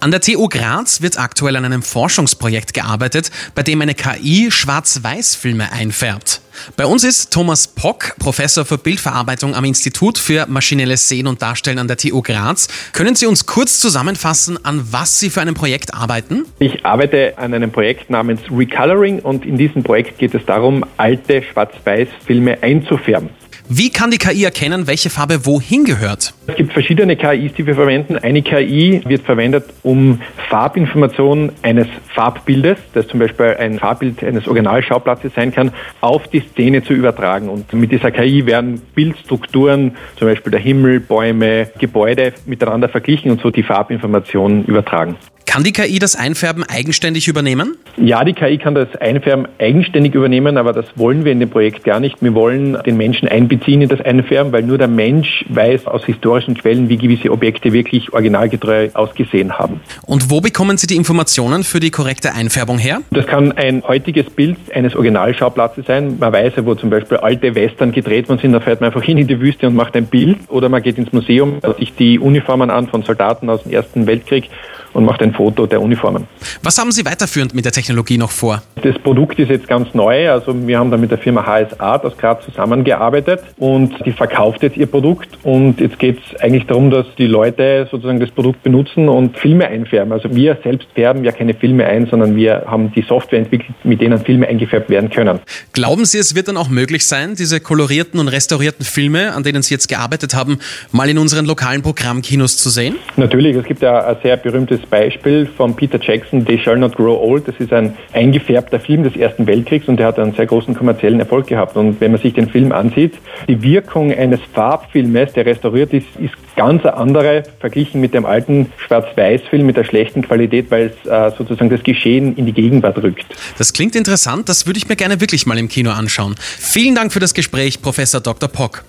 An der TU Graz wird aktuell an einem Forschungsprojekt gearbeitet, bei dem eine KI Schwarz-Weiß-Filme einfärbt. Bei uns ist Thomas Pock, Professor für Bildverarbeitung am Institut für maschinelles Sehen und Darstellen an der TU Graz. Können Sie uns kurz zusammenfassen, an was Sie für ein Projekt arbeiten? Ich arbeite an einem Projekt namens Recoloring und in diesem Projekt geht es darum, alte Schwarz-Weiß-Filme einzufärben. Wie kann die KI erkennen, welche Farbe wohin gehört? Es gibt verschiedene KIs, die wir verwenden. Eine KI wird verwendet, um Farbinformationen eines Farbbildes, das zum Beispiel ein Farbbild eines Originalschauplatzes sein kann, auf die Szene zu übertragen. Und mit dieser KI werden Bildstrukturen, zum Beispiel der Himmel, Bäume, Gebäude miteinander verglichen und so die Farbinformationen übertragen. Kann die KI das Einfärben eigenständig übernehmen? Ja, die KI kann das Einfärben eigenständig übernehmen, aber das wollen wir in dem Projekt gar nicht. Wir wollen den Menschen einbeziehen in das Einfärben, weil nur der Mensch weiß aus historischen Quellen, wie gewisse Objekte wirklich originalgetreu ausgesehen haben. Und wo bekommen Sie die Informationen für die korrekte Einfärbung her? Das kann ein heutiges Bild eines Originalschauplatzes sein. Man weiß ja, wo zum Beispiel alte Western gedreht worden sind, da fährt man einfach hin in die Wüste und macht ein Bild. Oder man geht ins Museum, schaut sich die Uniformen an von Soldaten aus dem Ersten Weltkrieg und macht ein Foto der Uniformen. Was haben Sie weiterführend mit der Technologie noch vor? Das Produkt ist jetzt ganz neu. Also wir haben da mit der Firma HSA aus Graz zusammengearbeitet und die verkauft jetzt ihr Produkt. Und jetzt geht es eigentlich darum, dass die Leute sozusagen das Produkt benutzen und Filme einfärben. Also wir selbst färben ja keine Filme ein, sondern wir haben die Software entwickelt, mit denen Filme eingefärbt werden können. Glauben Sie, es wird dann auch möglich sein, diese kolorierten und restaurierten Filme, an denen Sie jetzt gearbeitet haben, mal in unseren lokalen Programmkinos zu sehen? Natürlich. Es gibt ja ein sehr berühmtes Beispiel von Peter Jackson, They Shall Not Grow Old. Das ist ein eingefärbter Film des Ersten Weltkriegs und der hat einen sehr großen kommerziellen Erfolg gehabt. Und wenn man sich den Film ansieht, die Wirkung eines Farbfilmes, der restauriert ist, ist ganz andere verglichen mit dem alten Schwarz-Weiß-Film mit der schlechten Qualität, weil es äh, sozusagen das Geschehen in die Gegenwart rückt. Das klingt interessant, das würde ich mir gerne wirklich mal im Kino anschauen. Vielen Dank für das Gespräch, Professor Dr. Pock.